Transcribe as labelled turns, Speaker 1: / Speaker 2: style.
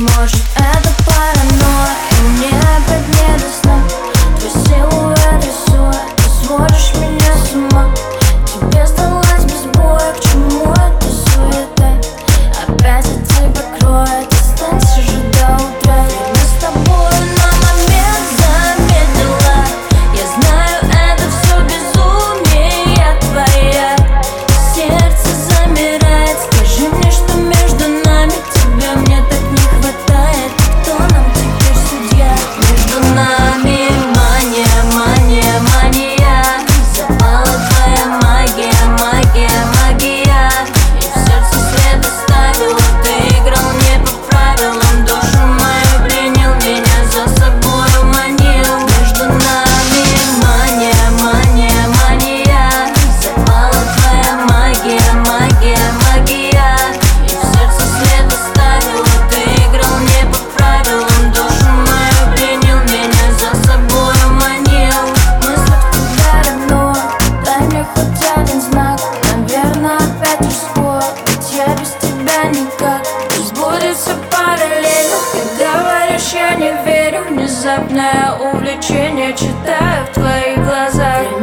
Speaker 1: Может это паранойя, не под Внезапное увлечение читаю в твоих глазах.